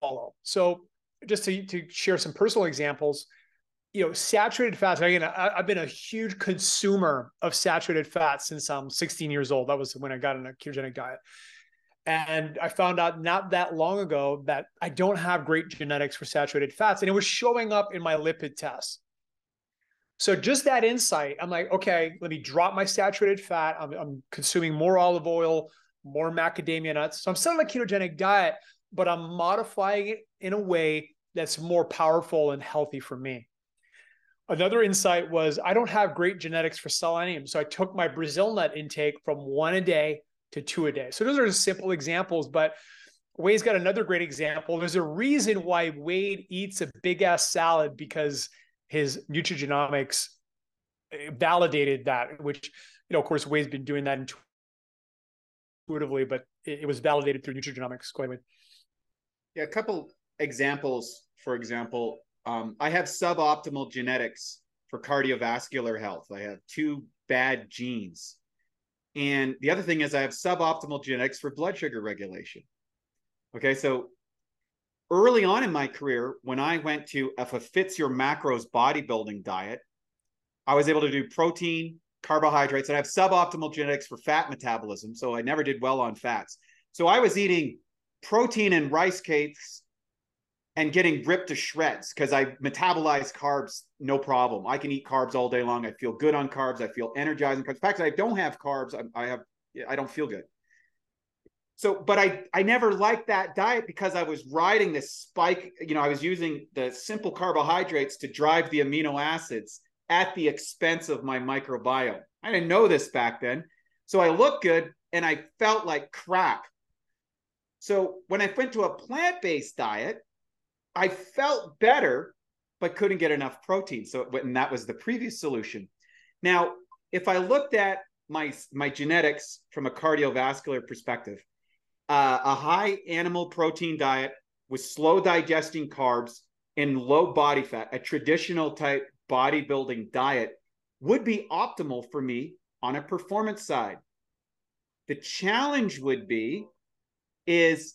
follow so just to, to share some personal examples, you know, saturated fats. Again, I, have been a huge consumer of saturated fats since I'm 16 years old. That was when I got on a ketogenic diet. And I found out not that long ago that I don't have great genetics for saturated fats. And it was showing up in my lipid tests. So just that insight, I'm like, okay, let me drop my saturated fat. I'm, I'm consuming more olive oil, more macadamia nuts. So I'm still on a ketogenic diet, but I'm modifying it in a way that's more powerful and healthy for me. Another insight was I don't have great genetics for selenium. So I took my Brazil nut intake from one a day to two a day. So those are simple examples, but Wade's got another great example. There's a reason why Wade eats a big ass salad because his nutrigenomics eh, validated that, which, you know, of course, Wade's been doing that intuitively, but it, was validated through nutrigenomics. Go ahead. Yeah, a couple examples, for example, um, I have suboptimal genetics for cardiovascular health. I have two bad genes. And the other thing is, I have suboptimal genetics for blood sugar regulation. Okay, so early on in my career, when I went to a fits your macros bodybuilding diet, I was able to do protein, carbohydrates, and I have suboptimal genetics for fat metabolism. So I never did well on fats. So I was eating protein and rice cakes and getting ripped to shreds because I metabolize carbs no problem. I can eat carbs all day long. I feel good on carbs. I feel energizing. In fact, I don't have carbs. I, I have I don't feel good. So, but I I never liked that diet because I was riding this spike. You know, I was using the simple carbohydrates to drive the amino acids, at the expense of my microbiome. I didn't know this back then. So I looked good and I felt like crap. So when I went to a plant based diet, I felt better, but couldn't get enough protein. So and that was the previous solution. Now, if I looked at my my genetics from a cardiovascular perspective, uh, a high animal protein diet with slow digesting carbs and low body fat, a traditional type bodybuilding diet, would be optimal for me on a performance side. The challenge would be is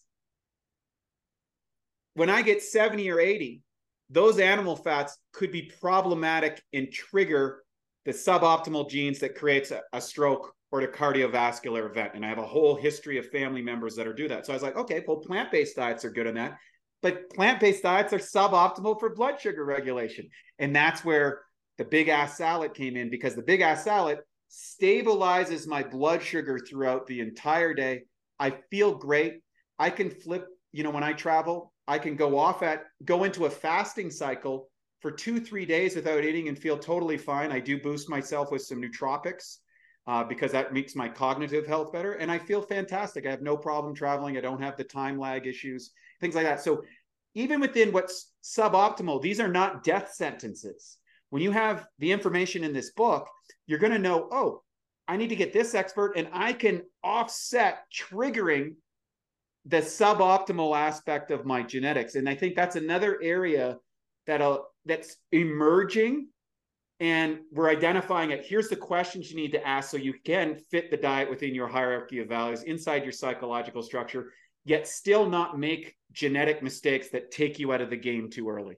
when I get 70 or 80, those animal fats could be problematic and trigger the suboptimal genes that creates a, a stroke or the cardiovascular event. And I have a whole history of family members that are do that. So I was like, okay, well, plant-based diets are good in that. But plant-based diets are suboptimal for blood sugar regulation. And that's where the big ass salad came in because the big ass salad stabilizes my blood sugar throughout the entire day. I feel great. I can flip, you know, when I travel, I can go off at go into a fasting cycle for two, three days without eating and feel totally fine. I do boost myself with some nootropics uh, because that makes my cognitive health better. And I feel fantastic. I have no problem traveling. I don't have the time lag issues, things like that. So even within what's suboptimal, these are not death sentences. When you have the information in this book, you're going to know, oh, I need to get this expert and I can offset triggering the suboptimal aspect of my genetics. And I think that's another area that uh, that's emerging and we're identifying it. Here's the questions you need to ask so you can fit the diet within your hierarchy of values inside your psychological structure, yet still not make genetic mistakes that take you out of the game too early.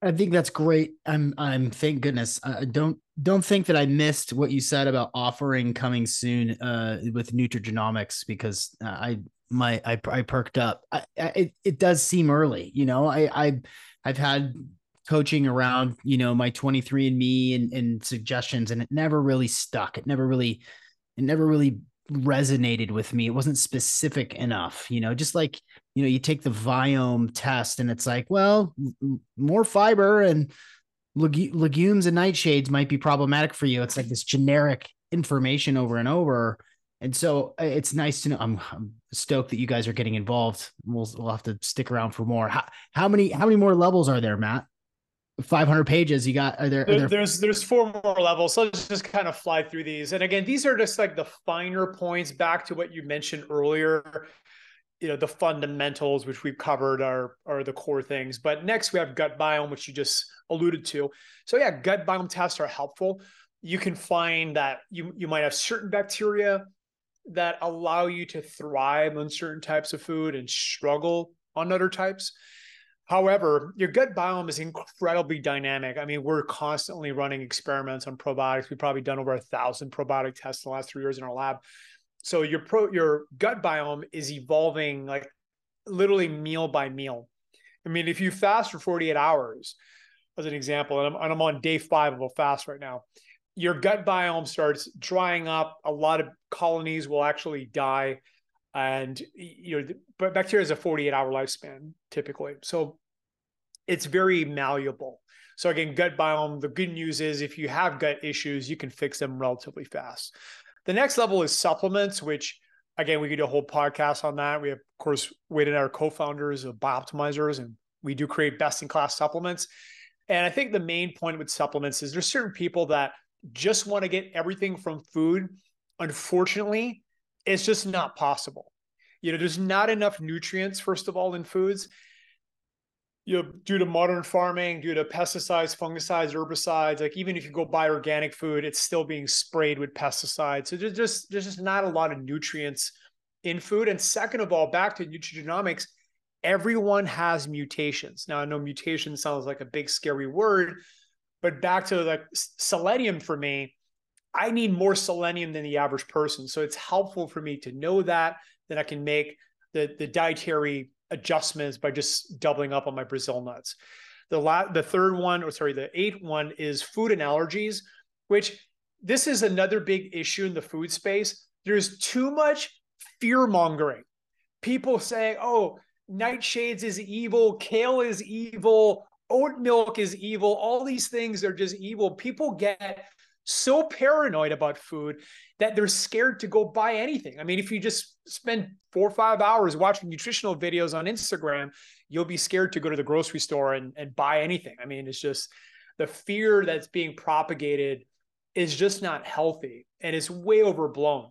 I think that's great. I'm I'm thank goodness. I don't don't think that I missed what you said about offering coming soon uh with nutrigenomics because uh, I my I I perked up. I, I, it it does seem early, you know. I I I've had coaching around, you know, my 23andMe and, and suggestions, and it never really stuck. It never really, it never really resonated with me. It wasn't specific enough, you know, just like, you know, you take the Viome test and it's like, well, more fiber and leg- legumes and nightshades might be problematic for you. It's like this generic information over and over. And so uh, it's nice to know. I'm, I'm, stoked that you guys are getting involved. We'll, we'll have to stick around for more. How, how many how many more levels are there, Matt? 500 pages you got are there, are there, there's there's four more levels so let's just kind of fly through these. And again these are just like the finer points back to what you mentioned earlier you know the fundamentals which we've covered are are the core things. But next we have gut biome which you just alluded to. So yeah gut biome tests are helpful. You can find that you you might have certain bacteria that allow you to thrive on certain types of food and struggle on other types However, your gut biome is incredibly dynamic. I mean, we're constantly running experiments on probiotics. We've probably done over a thousand probiotic tests in the last three years in our lab. So your pro your gut biome is evolving like literally meal by meal. I mean, if you fast for 48 hours, as an example, and I'm, and I'm on day five of a fast right now, your gut biome starts drying up. A lot of colonies will actually die and you know but bacteria has a 48 hour lifespan typically. So it's very malleable. So again gut biome the good news is if you have gut issues you can fix them relatively fast. The next level is supplements which again we could do a whole podcast on that. We have of course wade and our co-founders of bioptimizers and we do create best in class supplements. And i think the main point with supplements is there's certain people that just want to get everything from food. Unfortunately it's just not possible. You know, there's not enough nutrients, first of all, in foods. You know, due to modern farming, due to pesticides, fungicides, herbicides, like even if you go buy organic food, it's still being sprayed with pesticides. So there's just there's just not a lot of nutrients in food. And second of all, back to nutrigenomics, everyone has mutations. Now I know mutation sounds like a big scary word, but back to like selenium for me, I need more selenium than the average person. So it's helpful for me to know that. Then I can make the, the dietary adjustments by just doubling up on my Brazil nuts. The la- the third one, or sorry, the eighth one is food and allergies, which this is another big issue in the food space. There's too much fear mongering. People say, oh, nightshades is evil, kale is evil, oat milk is evil. All these things are just evil. People get so paranoid about food that they're scared to go buy anything. I mean, if you just spend four or five hours watching nutritional videos on Instagram, you'll be scared to go to the grocery store and, and buy anything. I mean, it's just the fear that's being propagated is just not healthy and it's way overblown.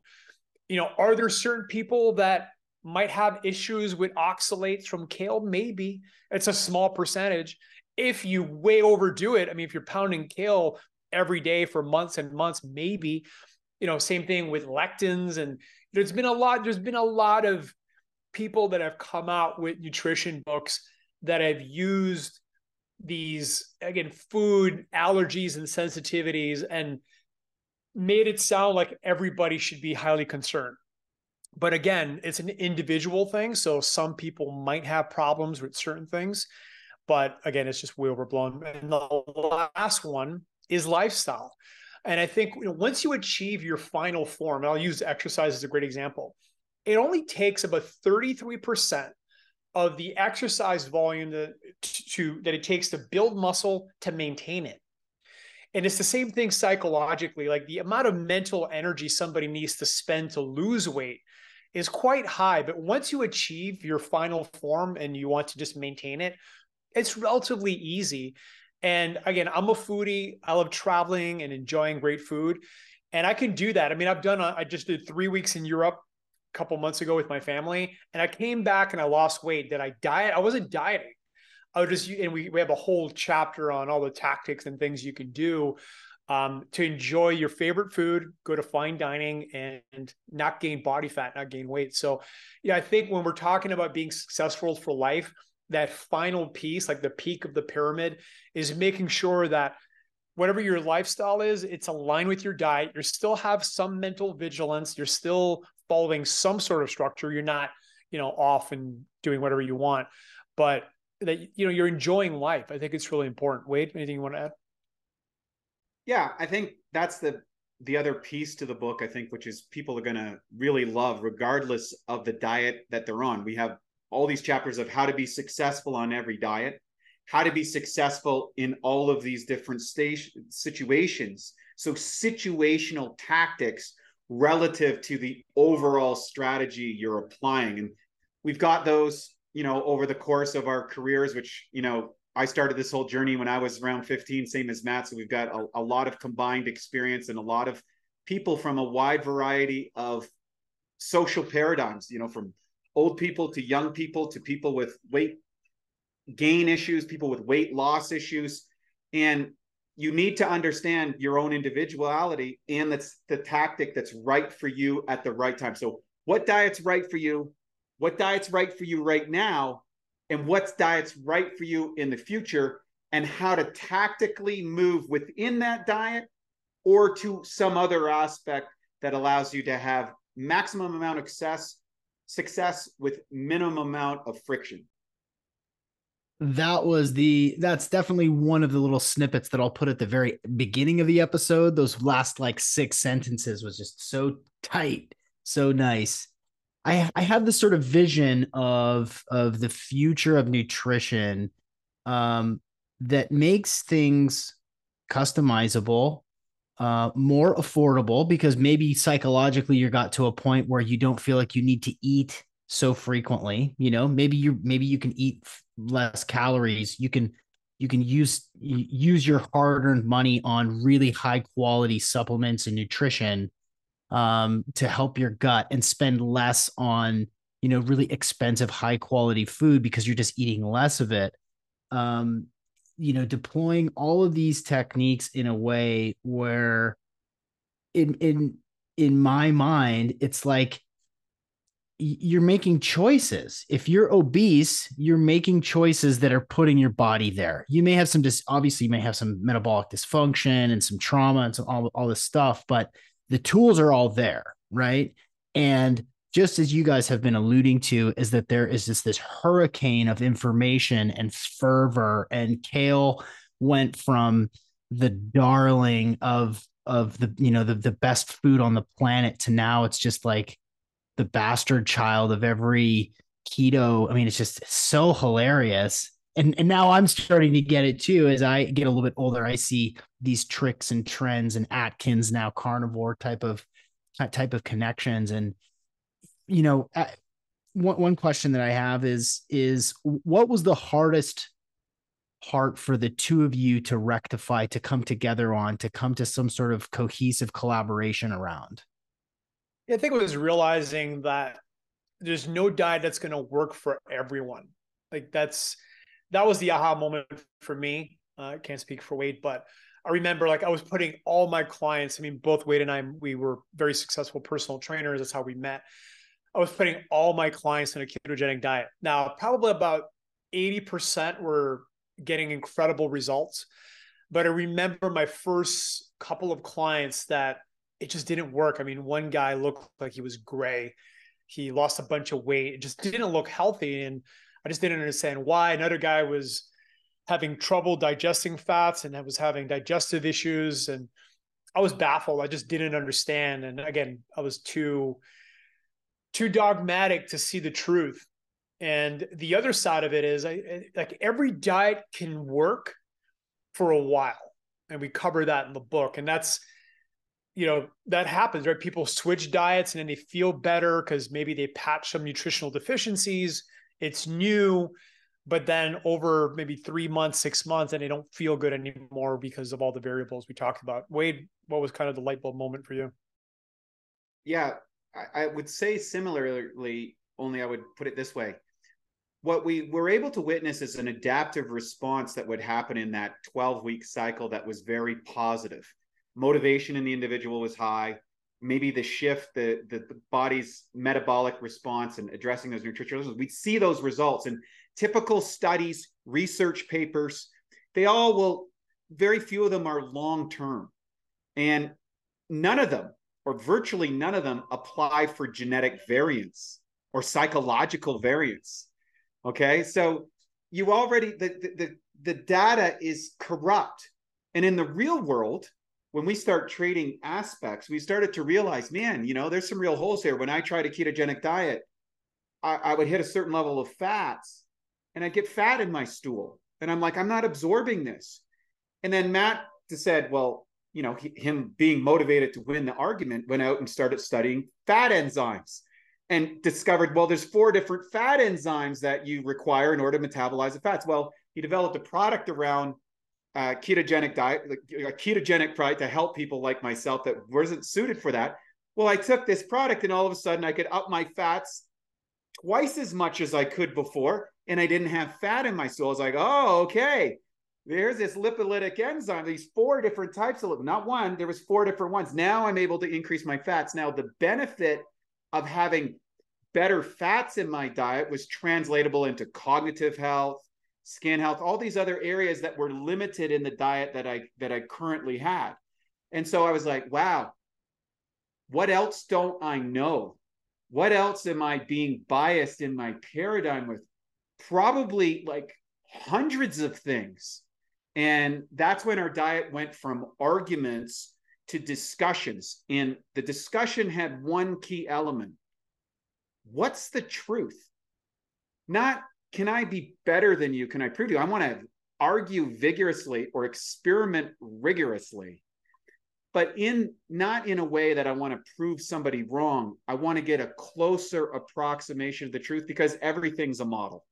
You know, are there certain people that might have issues with oxalates from kale? Maybe it's a small percentage. If you way overdo it, I mean, if you're pounding kale every day for months and months, maybe, you know, same thing with lectins. And there's been a lot, there's been a lot of people that have come out with nutrition books that have used these again food allergies and sensitivities and made it sound like everybody should be highly concerned. But again it's an individual thing. So some people might have problems with certain things. But again it's just way overblown and the last one is lifestyle and i think you know, once you achieve your final form and i'll use exercise as a great example it only takes about 33% of the exercise volume that, to, that it takes to build muscle to maintain it. And it's the same thing psychologically. Like the amount of mental energy somebody needs to spend to lose weight is quite high. But once you achieve your final form and you want to just maintain it, it's relatively easy. And again, I'm a foodie. I love traveling and enjoying great food. And I can do that. I mean, I've done, I just did three weeks in Europe a couple months ago with my family, and I came back and I lost weight. Did I diet? I wasn't dieting. I was just, and we, we have a whole chapter on all the tactics and things you can do um, to enjoy your favorite food, go to fine dining, and not gain body fat, not gain weight. So, yeah, I think when we're talking about being successful for life, that final piece, like the peak of the pyramid, is making sure that whatever your lifestyle is, it's aligned with your diet. You still have some mental vigilance. You're still following some sort of structure. You're not, you know, off and doing whatever you want, but that you know you're enjoying life. I think it's really important. Wade, anything you want to add? Yeah, I think that's the the other piece to the book. I think which is people are going to really love, regardless of the diet that they're on. We have all these chapters of how to be successful on every diet, how to be successful in all of these different situations. So situational tactics relative to the overall strategy you're applying. And we've got those, you know, over the course of our careers, which, you know, I started this whole journey when I was around 15, same as Matt. So we've got a, a lot of combined experience and a lot of people from a wide variety of social paradigms, you know, from old people to young people to people with weight gain issues, people with weight loss issues. And you need to understand your own individuality and that's the tactic that's right for you at the right time. So, what diet's right for you? What diet's right for you right now? And what's diet's right for you in the future? And how to tactically move within that diet or to some other aspect that allows you to have maximum amount of success success with minimum amount of friction that was the that's definitely one of the little snippets that I'll put at the very beginning of the episode. Those last like six sentences was just so tight, so nice. I I have this sort of vision of of the future of nutrition um that makes things customizable uh more affordable because maybe psychologically you got to a point where you don't feel like you need to eat so frequently you know? Maybe you maybe you can eat less calories. You can you can use use your hard-earned money on really high quality supplements and nutrition um, to help your gut and spend less on you know really expensive high quality food because you're just eating less of it. Um, you know deploying all of these techniques in a way where in in in my mind it's like you're making choices. If you're obese, you're making choices that are putting your body there. You may have some dis obviously you may have some metabolic dysfunction and some trauma and some all, all this stuff, but the tools are all there, right? And just as you guys have been alluding to, is that there is just this hurricane of information and fervor, and kale went from the darling of of the you know the, the best food on the planet to now it's just like the bastard child of every keto. I mean, it's just so hilarious. and and now I'm starting to get it too. As I get a little bit older, I see these tricks and trends and Atkins now carnivore type of type of connections. And you know, one one question that I have is is what was the hardest part for the two of you to rectify, to come together on, to come to some sort of cohesive collaboration around? Yeah, I think it was realizing that there's no diet that's going to work for everyone. Like that's that was the aha moment for me. Uh, I can't speak for Wade, but I remember like I was putting all my clients. I mean, both Wade and I, we were very successful personal trainers. That's how we met. I was putting all my clients in a ketogenic diet. Now, probably about 80% were getting incredible results. But I remember my first couple of clients that it just didn't work. I mean, one guy looked like he was gray. He lost a bunch of weight. It just didn't look healthy. And I just didn't understand why. Another guy was having trouble digesting fats and was having digestive issues. And I was baffled. I just didn't understand. And again, I was too too dogmatic to see the truth. And the other side of it is I, like every diet can work for a while. And we cover that in the book. And that's, you know, that happens, right? People switch diets and then they feel better because maybe they patch some nutritional deficiencies. It's new, but then over maybe three months, six months, and they don't feel good anymore because of all the variables we talked about. Wade, what was kind of the light bulb moment for you? Yeah, I, would say similarly, only I would put it this way what we were able to witness is an adaptive response that would happen in that 12 week cycle that was very positive. Motivation in the individual was high. Maybe the shift, the, the, the body's metabolic response and addressing those nutritional, issues, we'd see those results. And typical studies, research papers, they all will, very few of them are long term. And none of them, or virtually none of them, apply for genetic variance or psychological variance. Okay, so you already the, the the data is corrupt, and in the real world, when we start trading aspects, we started to realize, man, you know, there's some real holes here. When I tried a ketogenic diet, I, I would hit a certain level of fats, and I get fat in my stool, and I'm like, I'm not absorbing this. And then Matt said, well, you know, he, him being motivated to win the argument, went out and started studying fat enzymes and discovered well there's four different fat enzymes that you require in order to metabolize the fats. Well he developed a product around uh, ketogenic diet a ketogenic product to help people like myself that wasn't suited for that. Well i took this product and all of a sudden i could up my fats twice as much as i could before and i didn't have fat in my stool. I was like oh okay there's this lipolytic enzyme these four different types of not one there was four different ones now i'm able to increase my fats now the benefit of having better fats in my diet was translatable into cognitive health, skin health, all these other areas that were limited in the diet that I that I currently had. And so I was like, wow, what else don't I know? What else am I being biased in my paradigm with? Probably like hundreds of things. And that's when our diet went from arguments to discussions. And the discussion had one key element what's the truth? Not can I be better than you? Can I prove you? I want to argue vigorously or experiment rigorously, but in not in a way that I want to prove somebody wrong. I want to get a closer approximation of the truth because everything's a model.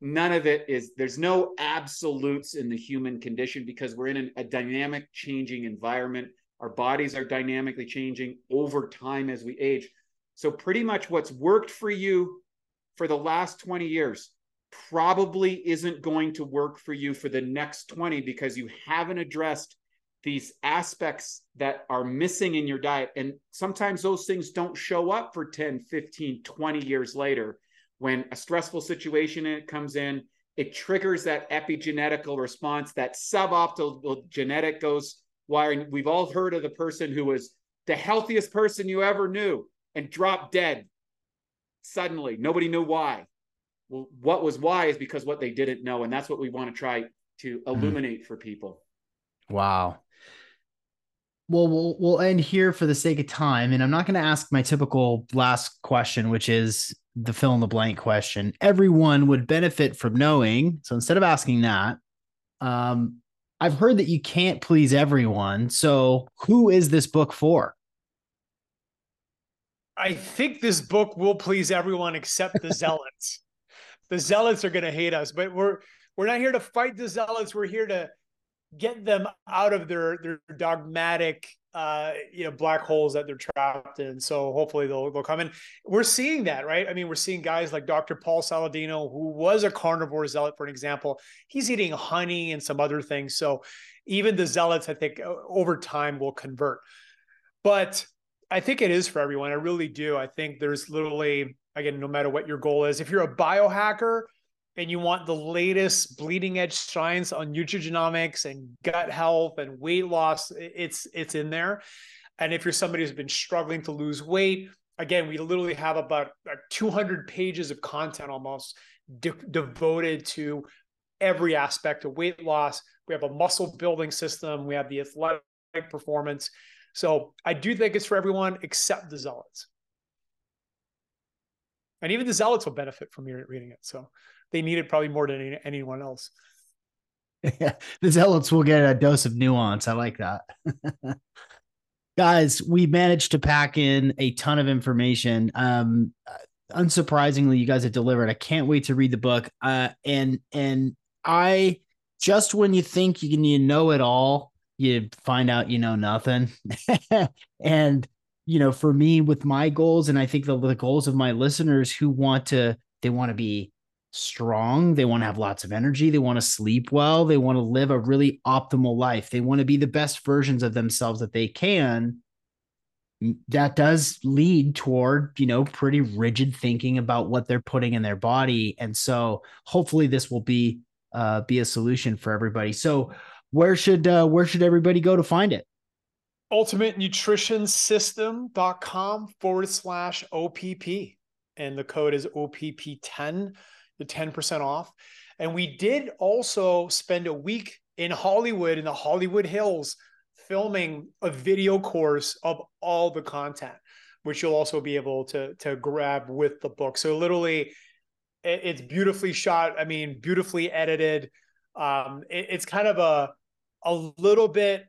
None of it is, there's no absolutes in the human condition because we're in an, a dynamic, changing environment. Our bodies are dynamically changing over time as we age. So, pretty much what's worked for you for the last 20 years probably isn't going to work for you for the next 20 because you haven't addressed these aspects that are missing in your diet. And sometimes those things don't show up for 10, 15, 20 years later when a stressful situation comes in. It triggers that epigenetical response, that suboptimal genetic goes wiring. We've all heard of the person who was the healthiest person you ever knew and dropped dead suddenly. Nobody knew why. Well, what was why is because what they didn't know. And that's what we want to try to mm-hmm. illuminate mm. for people. Wow. Well, we'll we'll end here for the sake of time, and I'm not going to ask my typical last question, which is, the fill in the blank question everyone would benefit from knowing. So instead of asking that, um, I've heard that you can't please everyone. So who is this book for? I think this book will please everyone except the (laughs) zealots. the zealots are going to hate us, but we're we're not here to fight the zealots. We're here to get them out of their their dogmatic uh you know black holes that they're trapped in. So hopefully they'll they'll come in. We're seeing that right? I mean we're seeing guys like dr paul saladino who was a carnivore zealot for an example. He's eating honey and some other things. So even the zealots i think over time will convert. But i think it is for everyone. I really do. I think there's literally again no matter what your goal is if you're a biohacker and you want the latest bleeding edge science on nutrigenomics and gut health and weight loss, it's it's in there. And if you're somebody who's been struggling to lose weight, again, we literally have about 200 pages of content almost de- devoted to every aspect of weight loss. We have a muscle building system. We have the athletic performance. So I do think it's for everyone except the zealots. And even the zealots will benefit from reading it. So they need it probably more than any, anyone else. (laughs) Yeah, the zealots will get a dose of nuance. I like that. (laughs) Guys, we managed to pack in a ton of information. Um, unsurprisingly, you guys have delivered. I can't wait to read the book. Uh, and and I just when you think you can you know it all, you find out you know nothing. (laughs) and you know, for me with my goals, and I think the, the goals of my listeners who want to, they want to be strong. They want to have lots of energy. They want to sleep well. They want to live a really optimal life. They want to be the best versions of themselves that they can. That does lead toward, you know, pretty rigid thinking about what they're putting in their body. And so hopefully this will be uh be a solution for everybody. So where should uh where should everybody go to find it? Ultimate Nutrition System.com forward slash OPP. And the code is OPP10 the 10% off. And we did also spend a week in Hollywood, in the Hollywood Hills, filming a video course of all the content, which you'll also be able to, to grab with the book. So literally, it's beautifully shot. I mean, beautifully edited. Um, it, it's kind of a a little bit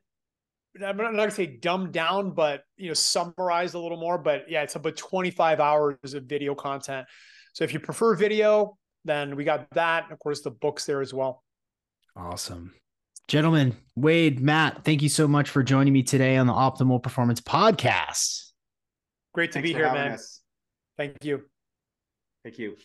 I'm not going to say dumbed down, but you know, summarized a little more. But yeah, it's about 25 hours of video content. So if you prefer video, then we got that. Of course, the books there as well. Awesome. Gentlemen, Wade, Matt, thank you so much for joining me today on the Optimal Performance Podcast. Great to Thanks be here, man. Us. Thank you. Thank you.